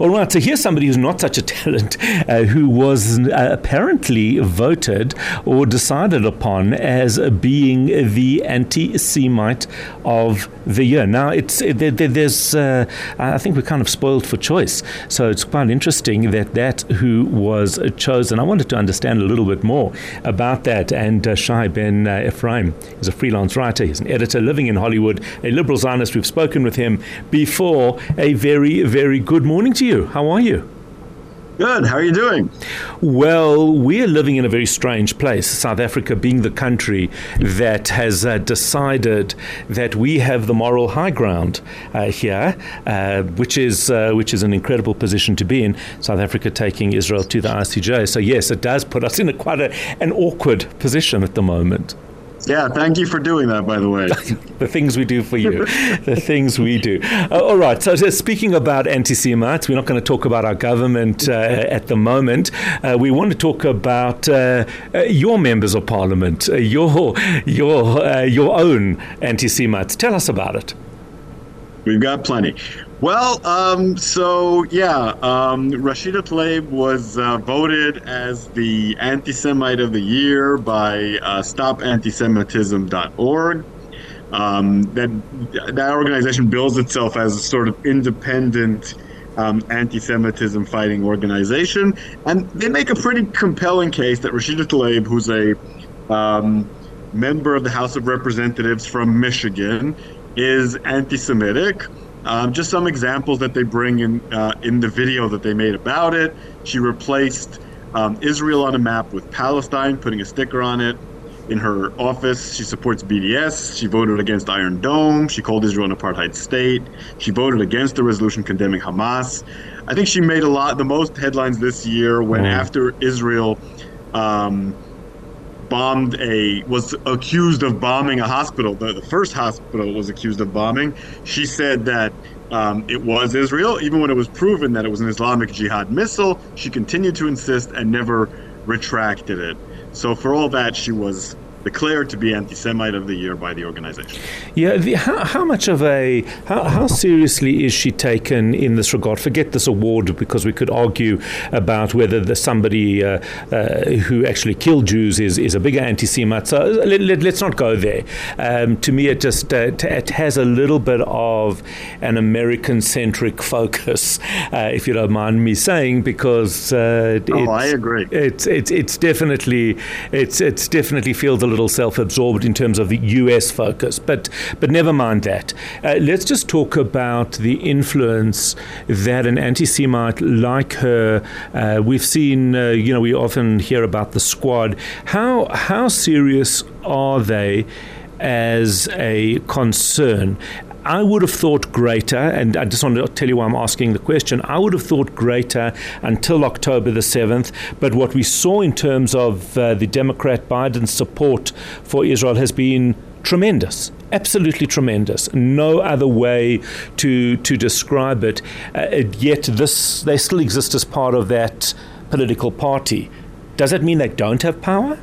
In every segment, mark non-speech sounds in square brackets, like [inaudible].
All right, so here's somebody who's not such a talent, uh, who was uh, apparently voted or decided upon as being the anti-Semite of the year. Now, it's it, there, there's uh, I think we're kind of spoiled for choice, so it's quite interesting that that who was chosen. I wanted to understand a little bit more about that. And uh, Shai Ben uh, Ephraim is a freelance writer. He's an editor living in Hollywood, a liberal Zionist. We've spoken with him before. A very, very good morning to you you? How are you? Good. How are you doing? Well, we're living in a very strange place, South Africa being the country that has uh, decided that we have the moral high ground uh, here, uh, which is uh, which is an incredible position to be in. South Africa taking Israel to the ICJ. So yes, it does put us in a quite a, an awkward position at the moment. Yeah, thank you for doing that, by the way. [laughs] the things we do for you. the things we do. Uh, all right. So, so, speaking about anti Semites, we're not going to talk about our government uh, at the moment. Uh, we want to talk about uh, uh, your members of parliament, uh, your, your, your own anti Semites. Tell us about it. We've got plenty. Well, um, so yeah, um, Rashida Tlaib was uh, voted as the anti Semite of the year by uh, StopAntisemitism.org. Um, that that organization bills itself as a sort of independent um, anti-Semitism fighting organization, and they make a pretty compelling case that Rashida Tlaib, who's a um, member of the House of Representatives from Michigan, is anti-Semitic. Um, just some examples that they bring in uh, in the video that they made about it. She replaced um, Israel on a map with Palestine, putting a sticker on it. In her office, she supports BDS. She voted against Iron Dome. She called Israel an apartheid state. She voted against the resolution condemning Hamas. I think she made a lot, the most headlines this year when mm. after Israel. Um, bombed a was accused of bombing a hospital. The, the first hospital was accused of bombing. She said that um, it was Israel, even when it was proven that it was an Islamic Jihad missile. She continued to insist and never retracted it. So for all that, she was declared to be anti-Semite of the year by the organization. Yeah, the, how, how, much of a how, how, seriously is she taken in this regard? Forget this award because we could argue about whether the, somebody uh, uh, who actually killed Jews is, is a bigger anti-Semite. So let, us let, not go there. Um, to me, it just uh, t- it has a little bit of an American-centric [laughs] focus, uh, if you don't mind me saying, because uh, oh, I agree. It's it's it's definitely it's it's definitely feels a little self-absorbed in terms of the U.S. focus. But but never mind that. Uh, let's just talk about the influence that an anti-Semite like her. Uh, we've seen. Uh, you know, we often hear about the squad. How how serious are they? as a concern. I would have thought greater, and I just want to tell you why I'm asking the question. I would have thought greater until October the 7th, but what we saw in terms of uh, the Democrat Biden support for Israel has been tremendous absolutely tremendous. No other way to to describe it. Uh, yet this they still exist as part of that political party. Does that mean they don't have power?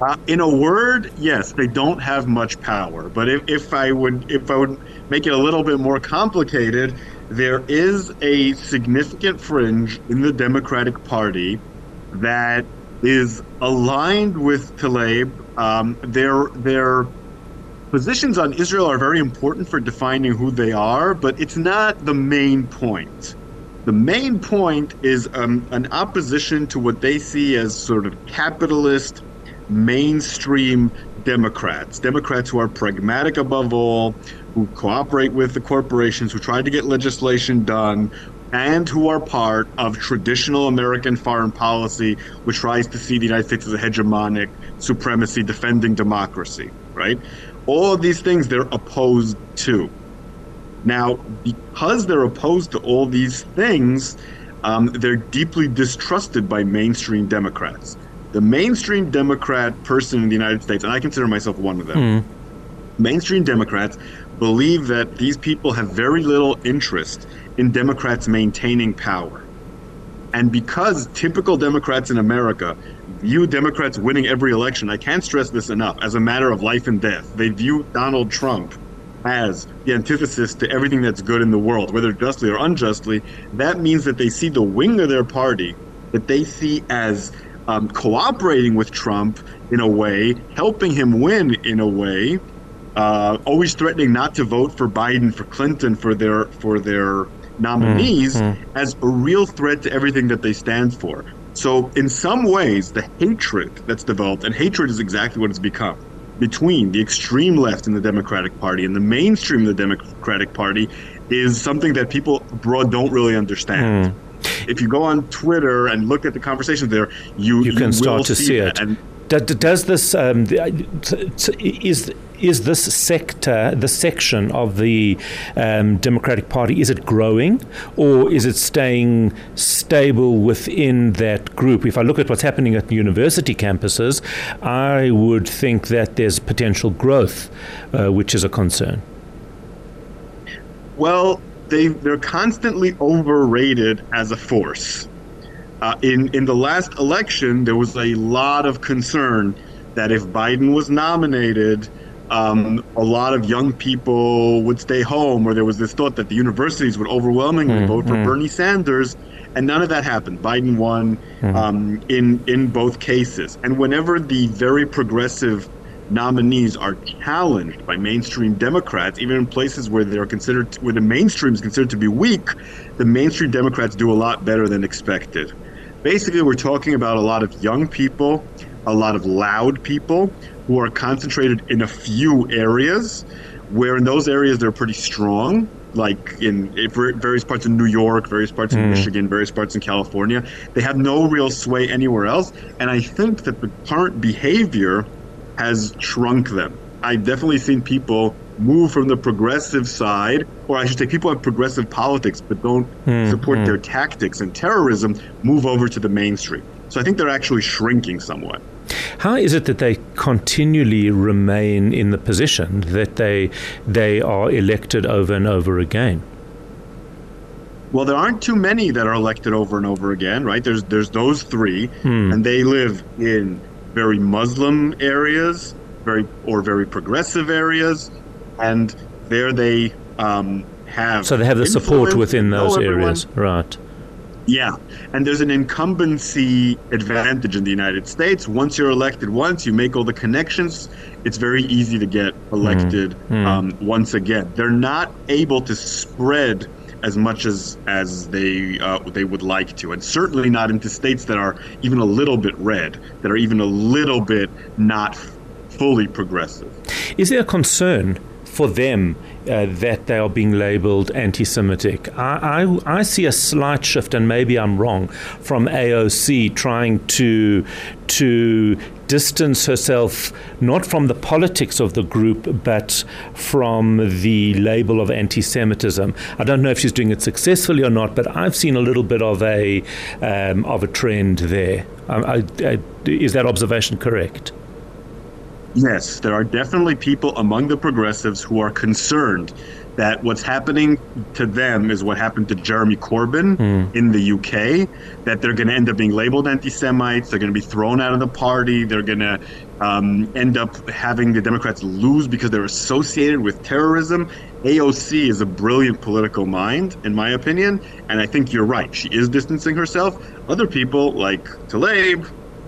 Uh, in a word, yes, they don't have much power. But if, if I would if I would make it a little bit more complicated, there is a significant fringe in the Democratic Party that is aligned with Tlaib. Um, their their positions on Israel are very important for defining who they are, but it's not the main point. The main point is um, an opposition to what they see as sort of capitalist mainstream Democrats, Democrats who are pragmatic above all, who cooperate with the corporations, who try to get legislation done, and who are part of traditional American foreign policy, which tries to see the United States as a hegemonic supremacy defending democracy, right? All of these things they're opposed to. Now, because they're opposed to all these things, um, they're deeply distrusted by mainstream Democrats the mainstream Democrat person in the United States, and I consider myself one of them, mm. mainstream Democrats believe that these people have very little interest in Democrats maintaining power. And because typical Democrats in America view Democrats winning every election, I can't stress this enough, as a matter of life and death. They view Donald Trump as the antithesis to everything that's good in the world, whether justly or unjustly. That means that they see the wing of their party that they see as um, cooperating with Trump in a way, helping him win in a way, uh, always threatening not to vote for Biden, for Clinton, for their for their nominees mm-hmm. as a real threat to everything that they stand for. So, in some ways, the hatred that's developed, and hatred is exactly what it's become, between the extreme left in the Democratic Party and the mainstream of the Democratic Party is something that people abroad don't really understand. Mm if you go on Twitter and look at the conversations there, you you can you start to see, see it. And does this um, is is this sector, the section of the um, Democratic Party, is it growing or is it staying stable within that group? If I look at what's happening at university campuses, I would think that there's potential growth, uh, which is a concern. Well, they they're constantly overrated as a force. Uh, in in the last election, there was a lot of concern that if Biden was nominated, um, a lot of young people would stay home, or there was this thought that the universities would overwhelmingly mm-hmm. vote for Bernie Sanders, and none of that happened. Biden won mm-hmm. um, in in both cases, and whenever the very progressive nominees are challenged by mainstream Democrats, even in places where they're considered where the mainstream is considered to be weak, the mainstream Democrats do a lot better than expected. Basically, we're talking about a lot of young people, a lot of loud people who are concentrated in a few areas, where in those areas they're pretty strong, like in various parts of New York, various parts of mm. Michigan, various parts in California. They have no real sway anywhere else. And I think that the current behavior has shrunk them. I've definitely seen people move from the progressive side, or I should say, people have progressive politics but don't mm, support mm. their tactics and terrorism, move over to the mainstream. So I think they're actually shrinking somewhat. How is it that they continually remain in the position that they they are elected over and over again? Well, there aren't too many that are elected over and over again, right? There's there's those three, hmm. and they live in very Muslim areas, very or very progressive areas, and there they um, have. So they have the support within those areas, right? Yeah, and there's an incumbency advantage in the United States. Once you're elected once, you make all the connections. It's very easy to get elected mm. Um, once again. They're not able to spread as much as as they uh, they would like to, and certainly not into states that are even a little bit red, that are even a little bit not fully progressive. Is there a concern for them uh, that they are being labeled anti Semitic. I, I, I, see a slight shift, and maybe I'm wrong, from AOC trying to, to distance herself not from the politics of the group, but from the label of anti Semitism. I don't know if she's doing it successfully or not, but I've seen a little bit of a, um, of a trend there. Um, I, is that observation correct? Yes, there are definitely people among the progressives who are concerned that what's happening to them is what happened to Jeremy Corbyn mm. in the UK, that they're going to end up being labeled anti Semites, they're going to be thrown out of the party, they're going to um, end up having the Democrats lose because they're associated with terrorism. AOC is a brilliant political mind, in my opinion, and I think you're right. She is distancing herself. Other people, like Tlaib,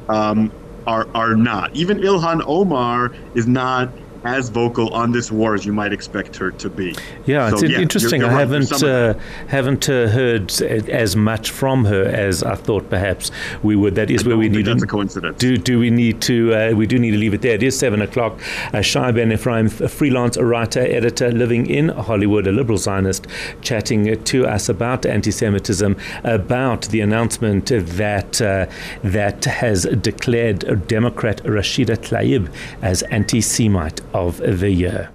um, are are not. Even Ilhan Omar is not as vocal on this war as you might expect her to be. Yeah, so, it's yeah, interesting. You're, you're I haven't uh, haven't uh, heard as much from her as I thought perhaps we would. That is I where we need. That's a coincidence. Do do we need to? Uh, we do need to leave it there. It is seven o'clock. Uh, Shai Ben Ephraim, a freelance writer, editor, living in Hollywood, a liberal Zionist, chatting to us about anti-Semitism, about the announcement that uh, that has declared Democrat Rashida Tlaib as anti-Semite of the year.